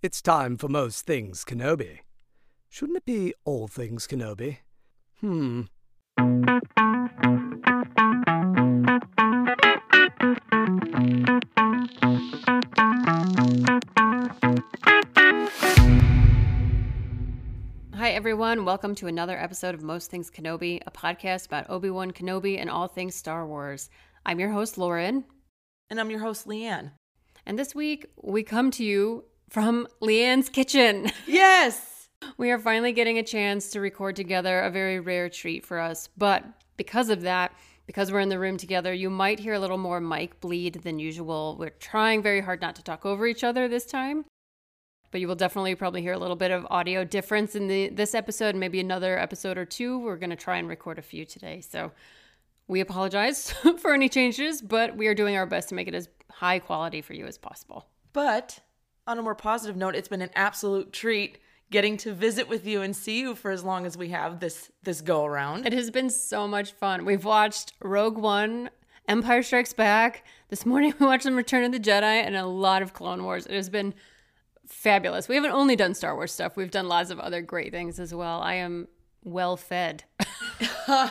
It's time for Most Things Kenobi. Shouldn't it be All Things Kenobi? Hmm. Hi, everyone. Welcome to another episode of Most Things Kenobi, a podcast about Obi Wan Kenobi and all things Star Wars. I'm your host, Lauren. And I'm your host, Leanne. And this week, we come to you from Leanne's kitchen. Yes! We are finally getting a chance to record together, a very rare treat for us. But because of that, because we're in the room together, you might hear a little more mic bleed than usual. We're trying very hard not to talk over each other this time. But you will definitely probably hear a little bit of audio difference in the this episode, maybe another episode or two. We're going to try and record a few today. So we apologize for any changes, but we are doing our best to make it as high quality for you as possible. But on a more positive note, it's been an absolute treat getting to visit with you and see you for as long as we have this this go around. It has been so much fun. We've watched Rogue One, Empire Strikes Back. This morning we watched some Return of the Jedi and a lot of Clone Wars. It has been fabulous. We haven't only done Star Wars stuff, we've done lots of other great things as well. I am well fed.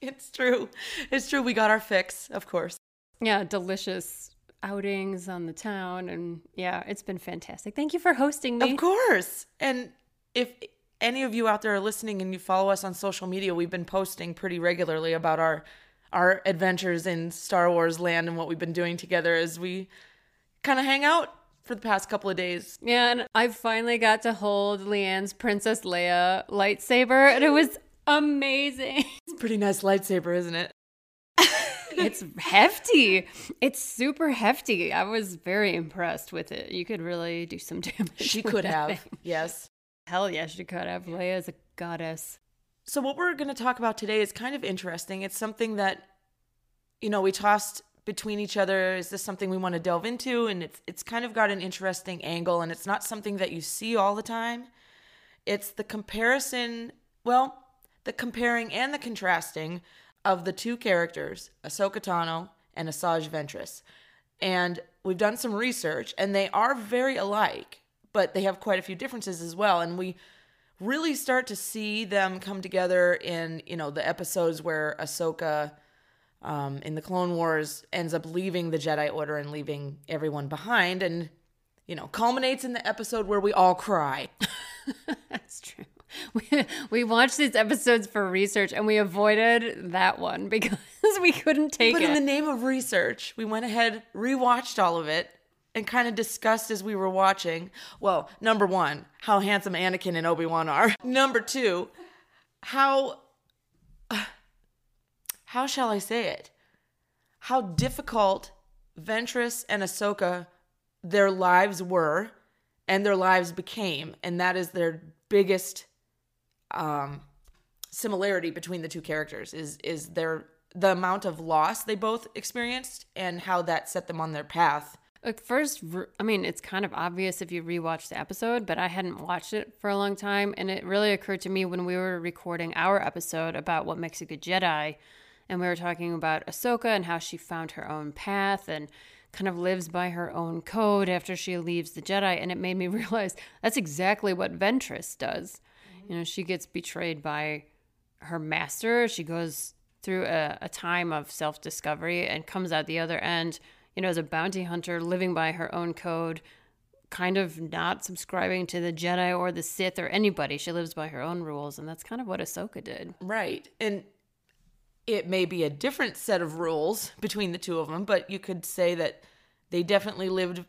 It's true. It's true. We got our fix, of course. yeah, delicious outings on the town. And yeah, it's been fantastic. Thank you for hosting me. Of course. And if any of you out there are listening and you follow us on social media, we've been posting pretty regularly about our our adventures in Star Wars land and what we've been doing together as we kind of hang out for the past couple of days. Yeah, and I finally got to hold Leanne's Princess Leia lightsaber, and it was amazing. It's a pretty nice lightsaber, isn't it? It's hefty. It's super hefty. I was very impressed with it. You could really do some damage. She could have. thing. Yes. Hell yeah, she could have. Leia is a goddess. So what we're going to talk about today is kind of interesting. It's something that you know, we tossed between each other is this something we want to delve into and it's it's kind of got an interesting angle and it's not something that you see all the time. It's the comparison, well, the comparing and the contrasting of the two characters, Ahsoka Tano and Asajj Ventress. And we've done some research and they are very alike, but they have quite a few differences as well and we really start to see them come together in, you know, the episodes where Ahsoka um, in the Clone Wars ends up leaving the Jedi Order and leaving everyone behind, and you know culminates in the episode where we all cry. That's true. We, we watched these episodes for research and we avoided that one because we couldn't take but it. in the name of research, we went ahead, rewatched all of it, and kind of discussed as we were watching. Well, number one, how handsome Anakin and Obi Wan are. Number two, how how shall I say it? How difficult Ventress and Ahsoka their lives were and their lives became, and that is their biggest um, similarity between the two characters is is their the amount of loss they both experienced and how that set them on their path. At first, I mean, it's kind of obvious if you rewatch the episode, but I hadn't watched it for a long time. And it really occurred to me when we were recording our episode about what makes a good Jedi. And we were talking about Ahsoka and how she found her own path and kind of lives by her own code after she leaves the Jedi. And it made me realize that's exactly what Ventress does. You know, she gets betrayed by her master. She goes through a, a time of self discovery and comes out the other end, you know, as a bounty hunter living by her own code, kind of not subscribing to the Jedi or the Sith or anybody. She lives by her own rules. And that's kind of what Ahsoka did. Right. And it may be a different set of rules between the two of them, but you could say that they definitely lived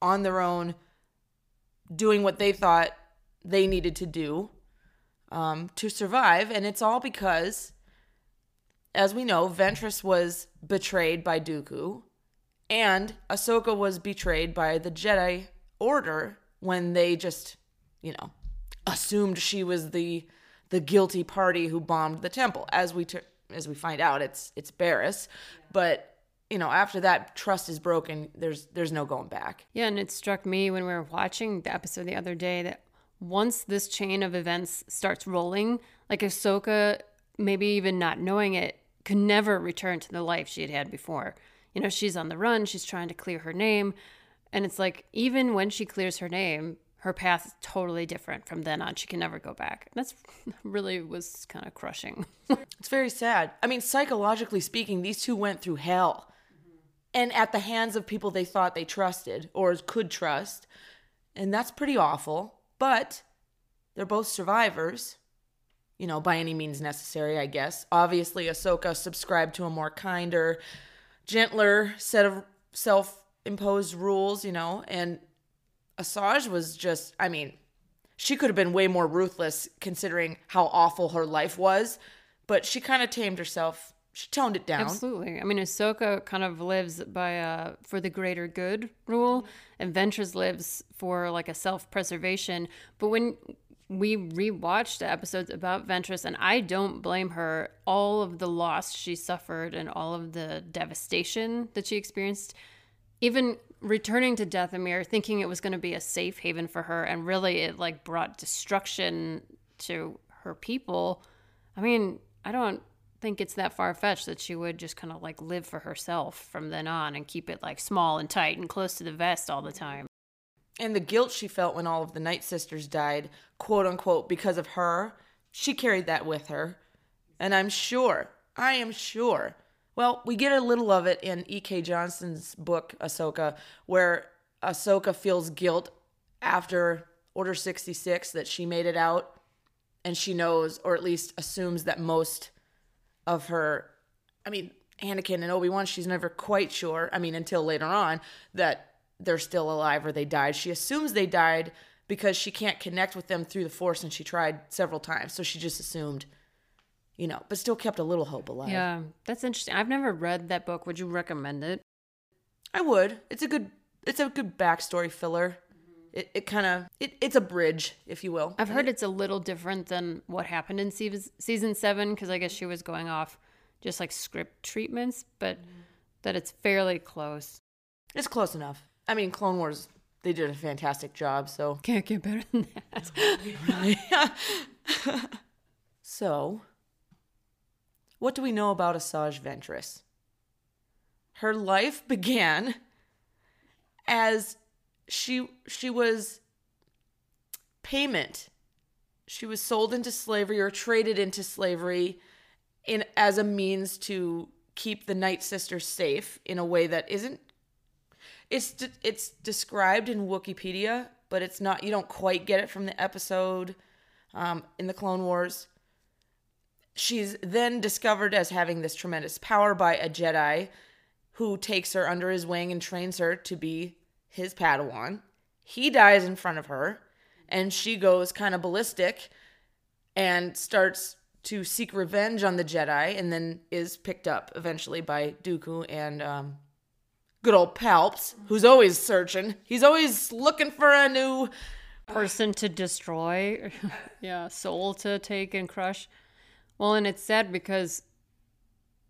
on their own, doing what they thought they needed to do um, to survive. And it's all because, as we know, Ventress was betrayed by Dooku, and Ahsoka was betrayed by the Jedi Order when they just, you know, assumed she was the the guilty party who bombed the temple. As we ter- as we find out, it's it's Barriss, but you know, after that trust is broken, there's there's no going back. Yeah, and it struck me when we were watching the episode the other day that once this chain of events starts rolling, like Ahsoka, maybe even not knowing it, could never return to the life she had had before. You know, she's on the run, she's trying to clear her name, and it's like even when she clears her name, her path is totally different from then on. She can never go back. That's really was kind of crushing. it's very sad. I mean, psychologically speaking, these two went through hell. And at the hands of people they thought they trusted or could trust. And that's pretty awful. But they're both survivors, you know, by any means necessary, I guess. Obviously, Ahsoka subscribed to a more kinder, gentler set of self imposed rules, you know, and Asajj was just, I mean, she could have been way more ruthless considering how awful her life was, but she kind of tamed herself. She toned it down. Absolutely. I mean, Ahsoka kind of lives by a for the greater good rule, and Ventress lives for like a self preservation. But when we rewatched the episodes about Ventress, and I don't blame her. All of the loss she suffered and all of the devastation that she experienced, even returning to Dathomir, thinking it was going to be a safe haven for her, and really it like brought destruction to her people. I mean, I don't think it's that far fetched that she would just kind of like live for herself from then on and keep it like small and tight and close to the vest all the time. And the guilt she felt when all of the Night Sisters died, quote unquote, because of her, she carried that with her. And I'm sure, I am sure well, we get a little of it in E.K. Johnston's book, Ahsoka, where Ahsoka feels guilt after Order 66 that she made it out. And she knows, or at least assumes, that most of her, I mean, Anakin and Obi Wan, she's never quite sure, I mean, until later on, that they're still alive or they died. She assumes they died because she can't connect with them through the Force and she tried several times. So she just assumed you know, but still kept a little hope alive. Yeah, that's interesting. I've never read that book. Would you recommend it? I would. It's a good it's a good backstory filler. It, it kind of it, it's a bridge, if you will. I've heard it's a little different than what happened in season seven because I guess she was going off just like script treatments, but mm-hmm. that it's fairly close. It's close enough. I mean, Clone Wars they did a fantastic job, so can't get better than that. so, what do we know about Asajj Ventress? Her life began as she she was payment. She was sold into slavery or traded into slavery in as a means to keep the Night Sisters safe in a way that isn't it's it's described in Wikipedia, but it's not you don't quite get it from the episode um, in the Clone Wars. She's then discovered as having this tremendous power by a Jedi who takes her under his wing and trains her to be his Padawan. He dies in front of her, and she goes kind of ballistic and starts to seek revenge on the Jedi, and then is picked up eventually by Dooku and um, good old Palps, who's always searching. He's always looking for a new person to destroy, yeah, soul to take and crush. Well, and it's sad because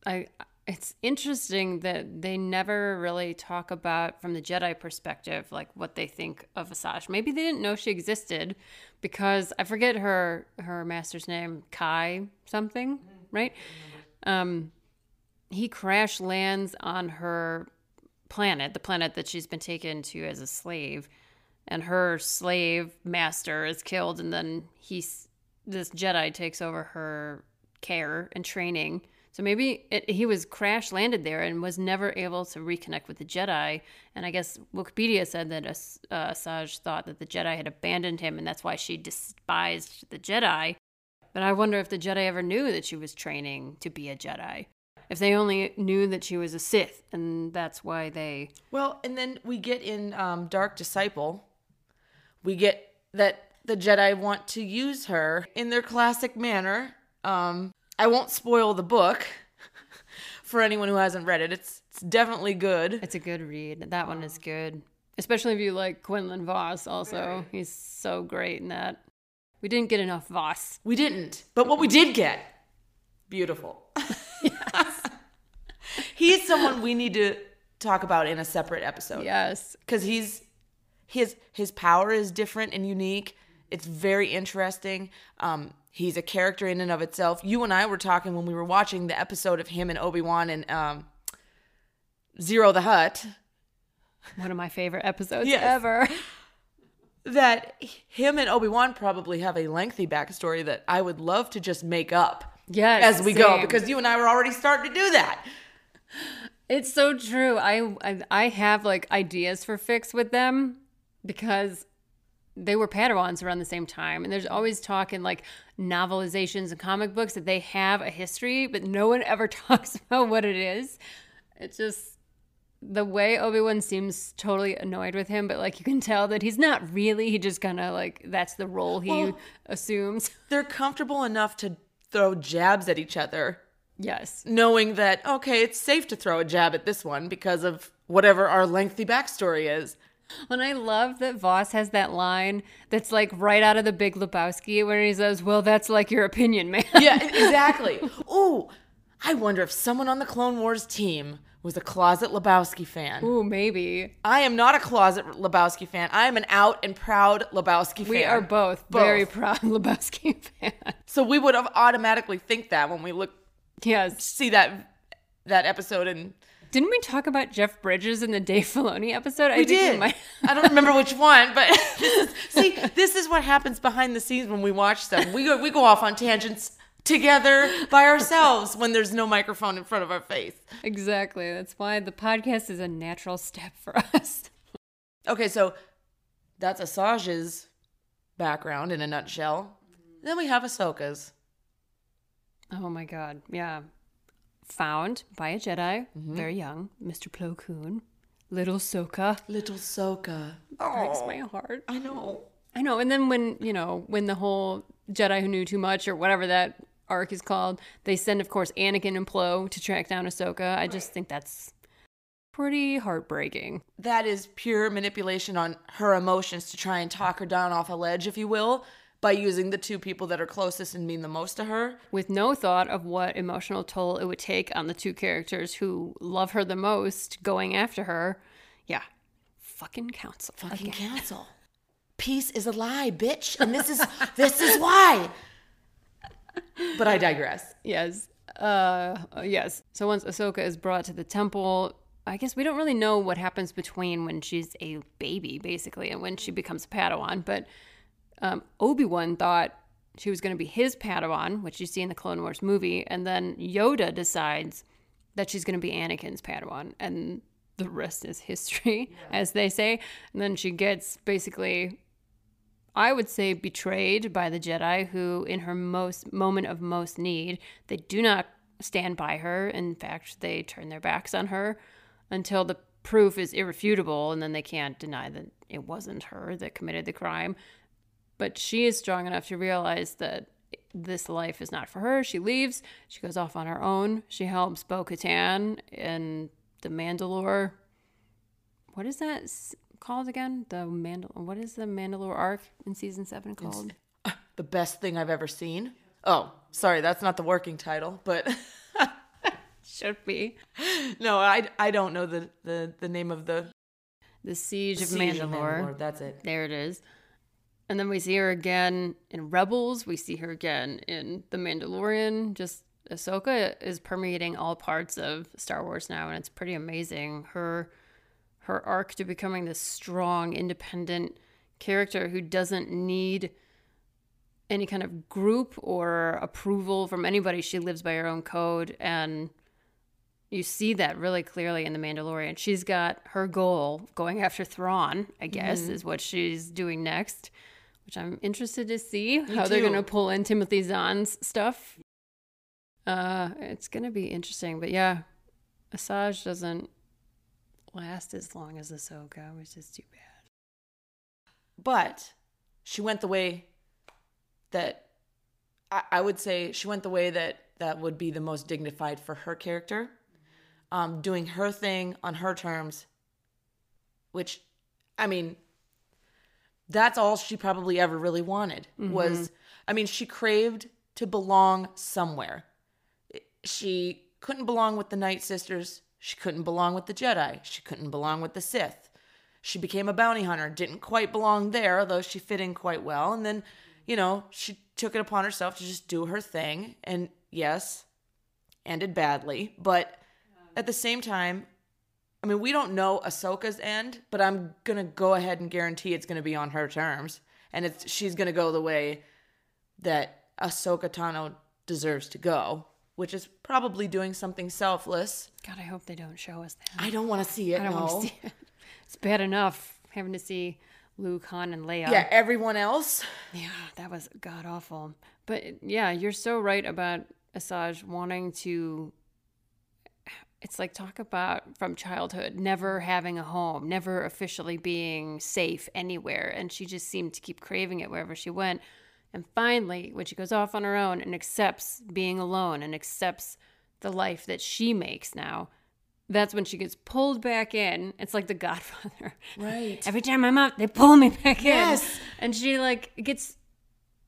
I it's interesting that they never really talk about from the Jedi perspective like what they think of Asajj. Maybe they didn't know she existed because I forget her her master's name, Ky something, mm-hmm. right? Um he crash lands on her planet, the planet that she's been taken to as a slave, and her slave master is killed and then he's this Jedi takes over her care and training. So maybe it, he was crash landed there and was never able to reconnect with the Jedi. And I guess Wikipedia said that As- uh, Asajj thought that the Jedi had abandoned him, and that's why she despised the Jedi. But I wonder if the Jedi ever knew that she was training to be a Jedi. If they only knew that she was a Sith, and that's why they. Well, and then we get in um, Dark Disciple, we get that the Jedi want to use her in their classic manner um, I won't spoil the book for anyone who hasn't read it. It's it's definitely good. It's a good read. That one is um, good. Especially if you like Quinlan Vos, also. He's so great in that. We didn't get enough Vos. We didn't. But what we did get, beautiful. yes. he's someone we need to talk about in a separate episode. Yes. Because he's his his power is different and unique. It's very interesting. Um, he's a character in and of itself. You and I were talking when we were watching the episode of him and Obi Wan and um, Ziro the Hutt One of my favorite episodes Yes. ever. that him and Obi Wan probably have a lengthy backstory that I would love to just make up Yes. as we go because you and I were already starting to do that. It's so true. I, I I have like ideas for fics with them because they were Padawans around the same time, and there's always talk in like novelizations and comic books that they have a history, but no one ever talks about what it is. It's just the way Obi Wan seems totally annoyed with him, but like you can tell that he's not really. He just kind of like that's the role he Well- assumes. They're comfortable enough to throw jabs at each other Yes. knowing that okay it's safe to throw a jab at this one because of whatever our lengthy backstory is And I love that Vos has that line that's like right out of the Big Lebowski where he says, "Well, that's like your opinion, man." yeah exactly ooh i wonder if someone on the clone wars team was a closet lebowski fan Ooh, maybe. i am not a closet lebowski fan i am an out and proud lebowski fan We are both, Both. very proud Lebowski fans. so we would have automatically think that when we look Yes. see that that episode and Didn't we talk about Jeff Bridges in the Dave Filoni episode? I we think did might- i don't remember which one but this is, see this is what happens behind the scenes when we watch stuff we go we go off on tangents together by ourselves when there's no microphone in front of our face exactly. That's why the podcast is a natural step for us. okay so that's asajj's background in a nutshell then we have ahsoka's Oh my god. Yeah. Found by a Jedi, mm-hmm. very young, Mr. Plo Koon, little Soka. little Soka. Oh, Breaks my heart. i know I know. And then when, you know, when the whole Jedi who knew too much or whatever that arc is called, they send, of course, Anakin and Plo to track down Ahsoka. I just think that's pretty heartbreaking. that is pure manipulation on her emotions to try and talk her down off a ledge, if you will, by using the two people that are closest and mean the most to her. With no thought of what emotional toll it would take on the two characters who love her the most going after her. Yeah. Fucking council. Fucking again. cancel. Peace is a lie, bitch, and this is this is why. But I digress. Yes. Uh, yes. So once Ahsoka is brought to the temple, I guess we don't really know what happens between when she's a baby, basically, and when she becomes a Padawan. But um, Obi Wan thought she was going to be his Padawan, which you see in the Clone Wars movie, and then Yoda decides that she's going to be Anakin's Padawan, and the rest is history, as they say. And then she gets basically I would say betrayed by the Jedi who in her most moment of most need, they do not stand by her. In fact, they turn their backs on her until the proof is irrefutable and then they can't deny that it wasn't her that committed the crime. But she is strong enough to realize that this life is not for her. She leaves. She goes off on her own. She helps Bo Katan and the Mandalore. What is that called again? The Mandal. What is the Mandalore arc in season seven called? The best thing I've ever seen. Oh, sorry, that's not the working title, but Should be no, I, I don't know the, the, the name of the the Siege, of, Siege Mandalore. That's it. There it is. And then we see her again in Rebels. We see her again in The Mandalorian. Just Ahsoka is permeating all parts of Star Wars now, and it's pretty amazing. Her her arc to becoming this strong, independent character who doesn't need any kind of group or approval from anybody. She lives by her own code, and you see that really clearly in The Mandalorian. She's got her goal going after Thrawn, I guess, mm-hmm. is what she's doing next, which I'm interested to see how they're going to pull in Timothy Zahn's stuff. Uh, it's going to be interesting, but yeah, Asajj doesn't last as long as Ahsoka, which is too bad. But she went the way that I, I would say she went the way that that would be the most dignified for her character, um, doing her thing on her terms, which I mean, that's all she probably ever really wanted was mm-hmm. I mean, she craved to belong somewhere. She couldn't belong with the Night Sisters. She couldn't belong with the Jedi. She couldn't belong with the Sith. She became a bounty hunter, didn't quite belong there, although she fit in quite well. And then, you know, she took it upon herself to just do her thing. And yes, ended badly. But at the same time, I mean, we don't know Ahsoka's end, but I'm gonna go ahead and guarantee it's gonna be on her terms, and it's she's gonna go the way that Ahsoka Tano deserves to go, which is probably doing something selfless. God, I hope they don't show us that. I don't want to see it. I don't no. want to see it. It's bad enough having to see Luke, Han, and Leia. Yeah, everyone else. Yeah, that was god awful. But yeah, you're so right about Asajj wanting to. It's like talk about from childhood, never having a home, never officially being safe anywhere. And she just seemed to keep craving it wherever she went. And finally, when she goes off on her own and accepts being alone and accepts the life that she makes now, that's when she gets pulled back in. It's like the Godfather. Right. Every time I'm out, they pull me back Yes. in. And she like gets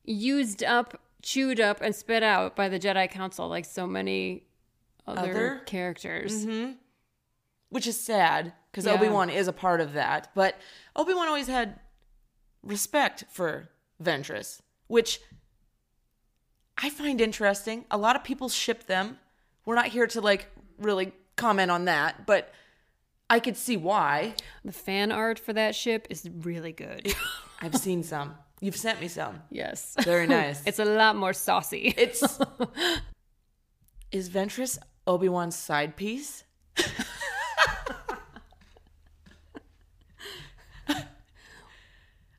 used up, chewed up, and spit out by the Jedi Council, like so many other, Other? characters. Mm-hmm. Which is sad because Yeah. Obi Wan is a part of that. But Obi Wan always had respect for Ventress, which I find interesting. A lot of people ship them. We're not here to like really comment on that, but I could see why. The fan art for that ship is really good. I've seen some. You've sent me some. yes. Very nice. It's a lot more saucy. It's is Ventress Obi Wan's side piece?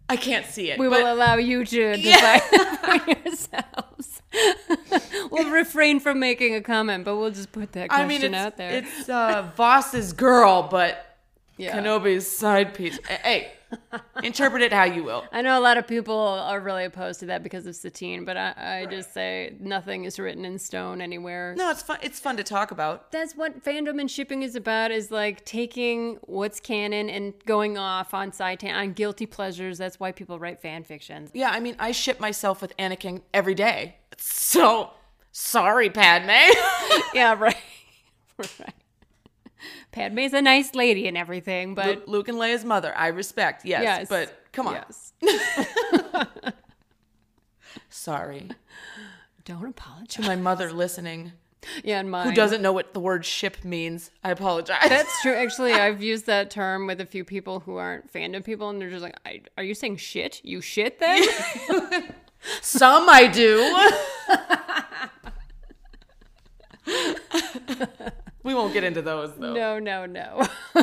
I can't see it. we but will allow you to decide for yourselves. we'll refrain from making a comment, but we'll just put that I question mean, it's, out there. it's uh, Vos's girl, but yeah. Kenobi's side piece. Hey, interpret it how you will. I know a lot of people are really opposed to that because of Satine, but I, I just say nothing is written in stone anywhere. No, it's fun. It's fun to talk about. That's what fandom and shipping is about is like taking what's canon and going off on side on guilty pleasures. That's why people write fan fictions. Yeah, I mean, I ship myself with Anakin every day. So sorry, Padme. yeah, right. right. Padme's a nice lady and everything, but Lu- Luke and Leia's mother, I respect. Yes, yes. but come on. Yes. Sorry Don't to apologize. my mother listening, Yeah, and mine. who doesn't know what the word ship means. I apologize. That's true. Actually, I've used that term with a few people who aren't fandom people, and they're just like, I, "Are you saying shit? You shit then?" Some I do. We won't get into those though. No, no, no.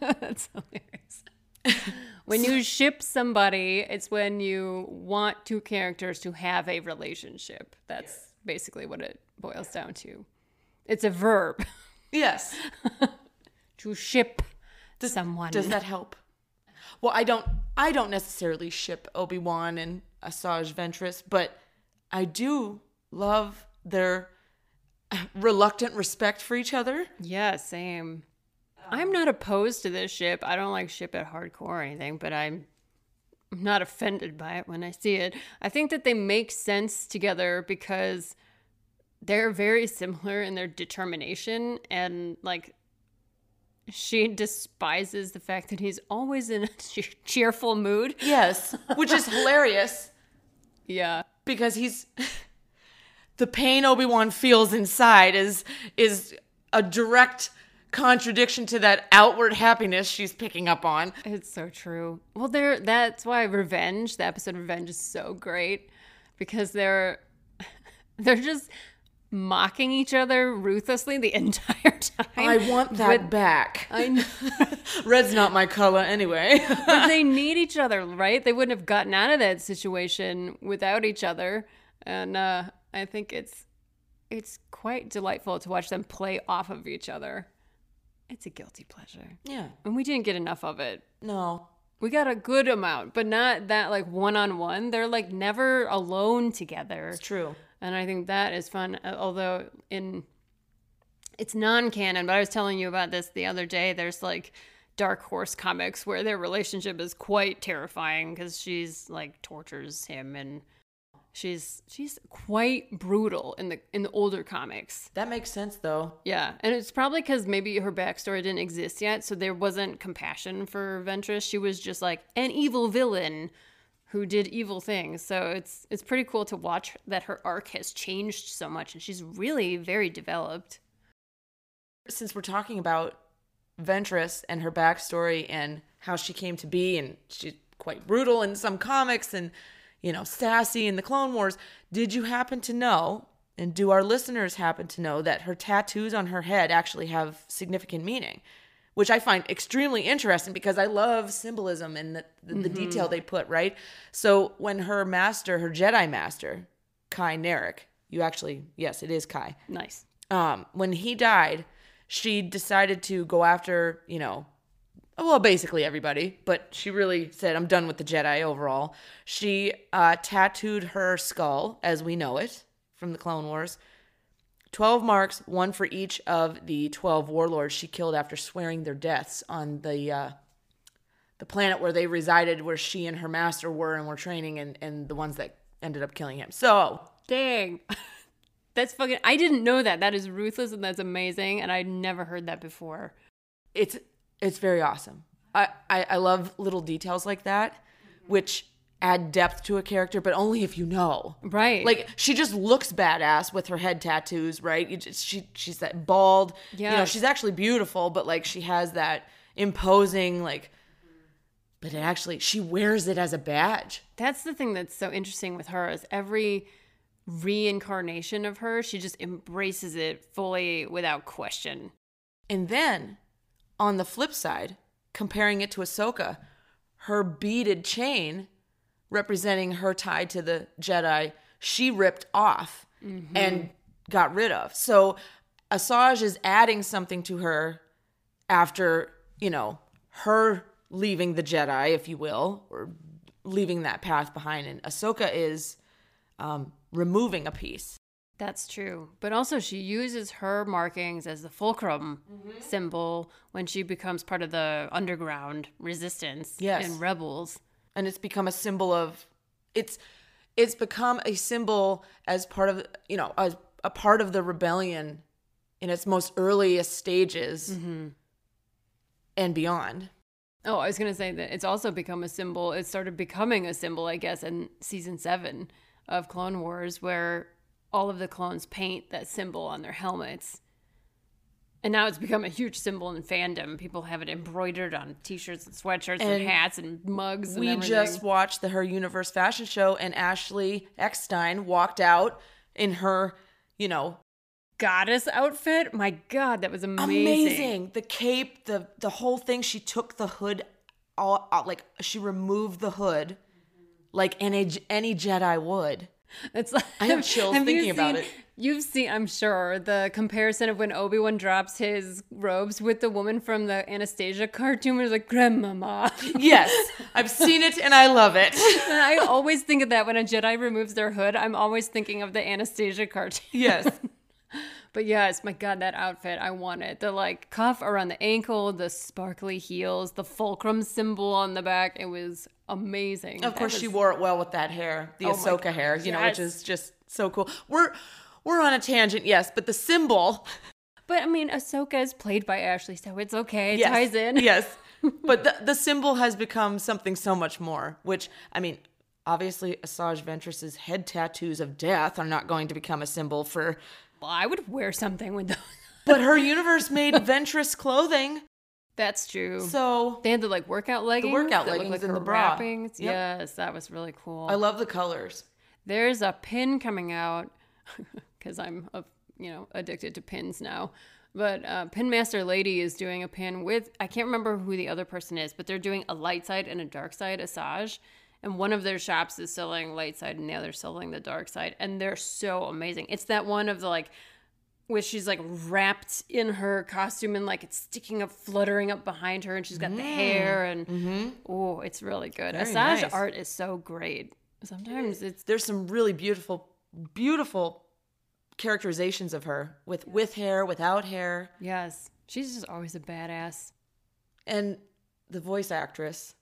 That's hilarious. when you ship somebody, it's when you want two characters to have a relationship. That's basically what it boils down to. It's a verb Yes. to ship someone. Does that help? Well, I don't I don't necessarily ship Obi-Wan and Asajj Ventress, but I do love their reluctant respect for each other. Yeah, same. I'm not opposed to this ship. I don't like ship at hardcore or anything, but I'm not offended by it when I see it. I think that they make sense together because they're very similar in their determination and like she despises the fact that he's always in a cheerful mood. Yes, which is hilarious Yeah. because he's the pain Obi-Wan feels inside is is a direct contradiction to that outward happiness she's picking up on. It's so true. Well, there that's why Revenge, the episode Revenge is so great because they're they're just mocking each other ruthlessly the entire time. I want that back. I know. Red's not my color anyway. but they need each other, right? They wouldn't have gotten out of that situation without each other. And uh, I think it's it's quite delightful to watch them play off of each other. It's a guilty pleasure. yeah. And we didn't get enough of it. No. We got a good amount, but not that like one on one. They're like never alone together. It's true. And I think that is fun. uh, Although in it's non-canon, but I was telling you about this the other day. There's like Dark Horse comics where their relationship is quite terrifying because she's like tortures him and she's she's quite brutal in the in the older comics. That makes sense though. Yeah, and it's probably because maybe her backstory didn't exist yet, so there wasn't compassion for Ventress. She was just like an evil villain who did evil things. So it's it's pretty cool to watch that her arc has changed so much, and she's really very developed. Since we're talking about Ventress and her backstory and how she came to be, and she's quite brutal in some comics and you know sassy in the Clone Wars. Did you happen to know? And do our listeners happen to know that her tattoos on her head actually have significant meaning? which I find extremely interesting because I love symbolism and the, the, the detail they put, right? So when her master, her Jedi master, Ky Narec, you actually, yes, it is Ky. Nice. Um, when he died, she decided to go after, you know, well, basically everybody, but she really said, I'm done with the Jedi overall. She uh, tattooed her skull as we know it from the Clone Wars 12 marks, one for each of the 12 warlords she killed after swearing their deaths on the uh, the planet where they resided, where she and her master were and were training, and, and the ones that ended up killing him. So, Dang. That's fucking I didn't know that. That is ruthless and that's amazing and I'd never heard that before. it's it's very awesome. I, I, I love little details like that, which add depth to a character, but only if you know. Right. Like she just looks badass with her head tattoos, right? You just, she she's that bald. Yeah. You know, she's actually beautiful, but like she has that imposing like but it actually she wears it as a badge. That's the thing that's so interesting with her is every reincarnation of her, she just embraces it fully without question. And then on the flip side, comparing it to Ahsoka, her beaded chain representing her tie to the Jedi, she ripped off and got rid of. So Asajj is adding something to her after, you know, her leaving the Jedi, if you will, or leaving that path behind. And Ahsoka is um, removing a piece. That's true. But also, she uses her markings as the fulcrum mm-hmm. symbol when she becomes part of the underground resistance Yes. and rebels. and it's become a symbol of it's it's become a symbol as part of you know as a part of the rebellion in its most earliest stages mm-hmm. and beyond Oh, I was going to say that it's also become a symbol. It started becoming a symbol, I guess, in season seven of Clone Wars, where all of the clones paint that symbol on their helmets. And now it's become a huge symbol in fandom. People have it embroidered on t shirts and sweatshirts and, And hats and mugs. And we everything. just watched the her universe fashion show and ashley eckstein walked out in her you know goddess outfit. My God, that was amazing. amazing the cape the the whole thing she took the hood all out like she removed the hood like any any jedi would It's like I have chills you thinking about seen- it. You've seen, I'm sure, the comparison of when Obi Wan drops his robes with the woman from the Anastasia cartoon. It's like grandmama. yes i've seen it and i love it And I always think of that when a Jedi removes their hood. I'm always thinking of the Anastasia cartoon. yes But yes, my God, that outfit, I want it. The like cuff around the ankle, the sparkly heels, the fulcrum symbol on the back. It was amazing. Of course, she wore it well with that hair, the Oh Ahsoka hair, you know, which is just so cool. We're we're on a tangent, yes, but the symbol, But I mean, Ahsoka is played by Ashley, so it's okay. It yes, ties in. yes, but the the symbol has become something so much more. Which I mean, obviously, Asajj Ventress's head tattoos of death are not going to become a symbol for. Well, I would wear something with those. But her universe made Ventress clothing, That's true. so they had the like workout leggings. workout leggings like and the bra. Yep. Yes, that was really cool. I love the colors. There's a pin coming out because I'm a, you know addicted to pins now. But uh, Pin Master Lady is doing a pin with I can't remember who the other person is, but they're doing a light side and a dark side Asajj. And one of their shops is selling light side and the other selling the dark side. And they're so amazing. It's that one of the like where she's like wrapped in her costume and like it's sticking up, fluttering up behind her, and she's got the hair and oh, it's really good. Mm. Mm-hmm. Very Asajj nice. art is so great. Sometimes it's There's some really beautiful, beautiful characterizations of her with with hair, without hair. yes, she's just always a badass. And the voice actress,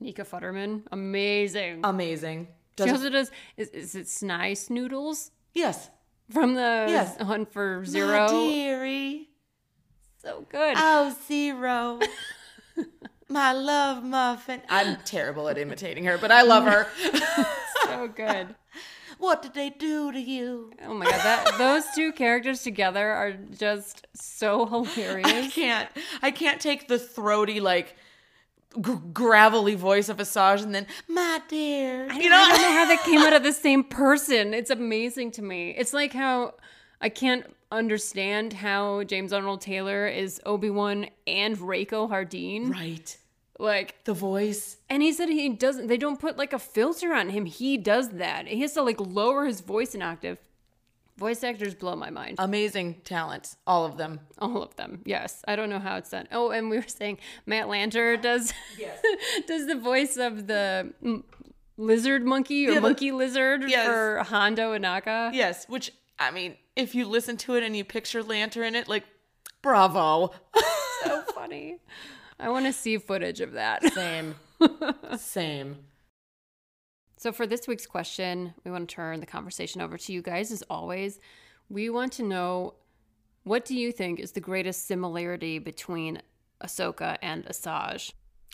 Nika Futterman, amazing. amazing. she Does also does. Is, is it Sy Snootles yes. from the Yes. Hunt for My Ziro? dearie. So good. Oh, Ziro. My love muffin. I'm terrible at imitating her, but I love her. so good. what did they do to you? Oh my god, that those two characters together are just so hilarious. I can't. I can't take the throaty, like g- gravelly voice of Asajj and then my dear. I you know, I don't know how that came out of the same person. It's amazing to me. It's like how I can't understand how James Arnold Taylor is Obi Wan and Reiko Hardin. right. Like, The voice. and he said he doesn't. They don't put like a filter on him. He does that. He has to like lower his voice an octave. Voice actors blow my mind. Amazing talents, all of them. All of them. Yes. I don't know how it's done. Oh, and we were saying Matt Lanter does yes. does the voice of the lizard monkey or Yeah, the- monkey lizard Yes. for Hondo Ohnaka. Yes, which I mean, if you listen to it and you picture Lanter in it, like, bravo. So funny. I want to see footage of that. Same. Same. So for this week's question, we want to turn the conversation over to you guys as always. We want to know what do you think is the greatest similarity between Ahsoka and Asajj?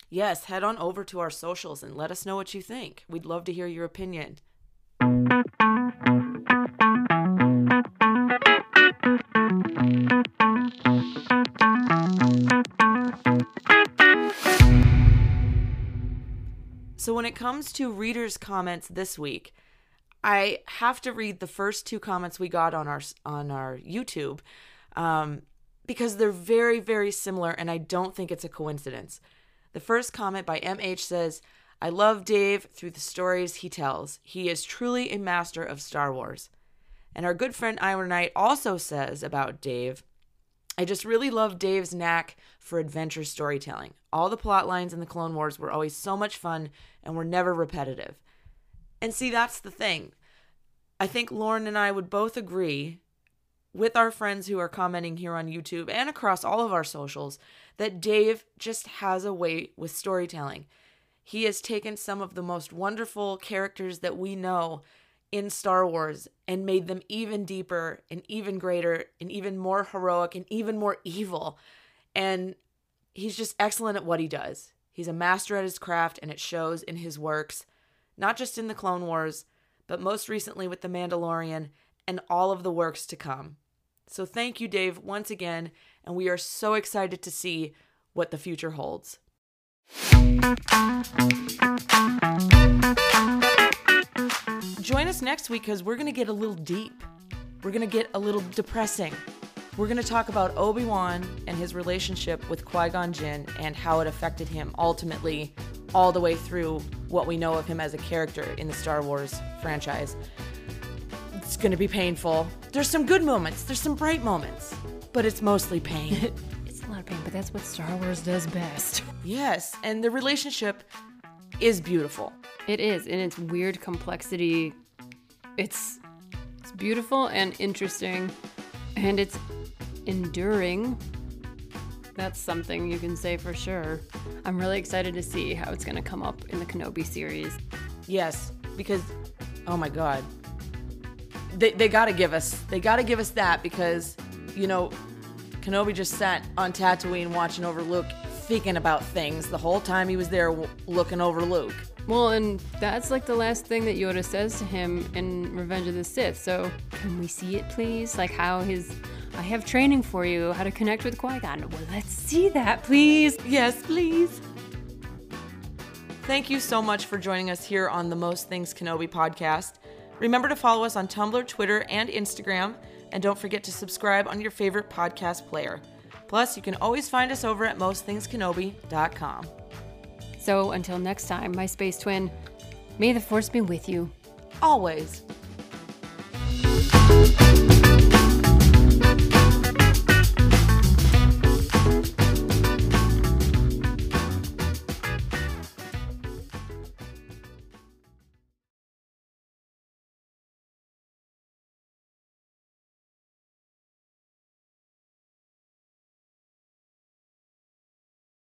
Yes, head on over to our socials and let us know what you think. We'd love to hear your opinion. So, when it comes to readers' comments this week, I have to read the first two comments we got on our on our YouTube um, because they're very very similar, and I don't think it's a coincidence. The first comment by MH says, "I love Dave through the stories he tells. He is truly a master of Star Wars." And our good friend Iron Knight also says about Dave, I just really love Dave's knack for adventure storytelling. All the plot lines in the Clone Wars were always so much fun and were never repetitive. And see, that's the thing. I think Lauren and I would both agree with our friends who are commenting here on YouTube and across all of our socials that Dave just has a way with storytelling. He has taken some of the most wonderful characters that we know in Star Wars and made them even deeper and even greater and even more heroic and even more evil. And he's just excellent at what he does. He's a master at his craft and it shows in his works, not just in the Clone Wars, but most recently with The Mandalorian and all of the works to come. So thank you, Dave, once again, and we are so excited to see what the future holds. Join us next week because we're going to get a little deep. We're going to get a little depressing. We're going to talk about Obi Wan and his relationship with Qui Gon Jinn and how it affected him ultimately, all the way through what we know of him as a character in the Star Wars franchise. It's going to be painful. There's some good moments, there's some bright moments, but it's mostly pain. It's a lot of pain, but that's what Star Wars does best. yes, and the relationship is beautiful. It is, in its weird complexity. It's it's beautiful and interesting, and it's enduring. That's something you can say for sure. I'm really excited to see how it's going to come up in the Kenobi series. Yes, because oh my god. They they got to give us they got to give us that because you know Kenobi just sat on Tatooine watching over Luke thinking about things the whole time he was there looking over Luke. Well, and that's like the last thing that Yoda says to him in Revenge of the Sith. So, can we see it, please? Like how his, I have training for you, how to connect with Qui Gon. Well, let's see that, please. Yes, please. Thank you so much for joining us here on the Most Things Kenobi podcast. Remember to follow us on Tumblr, Twitter, and Instagram, and don't forget to subscribe on your favorite podcast player. Plus, you can always find us over at mostthingskenobi.com. So, until next time, my space twin, may the force be with you. Always.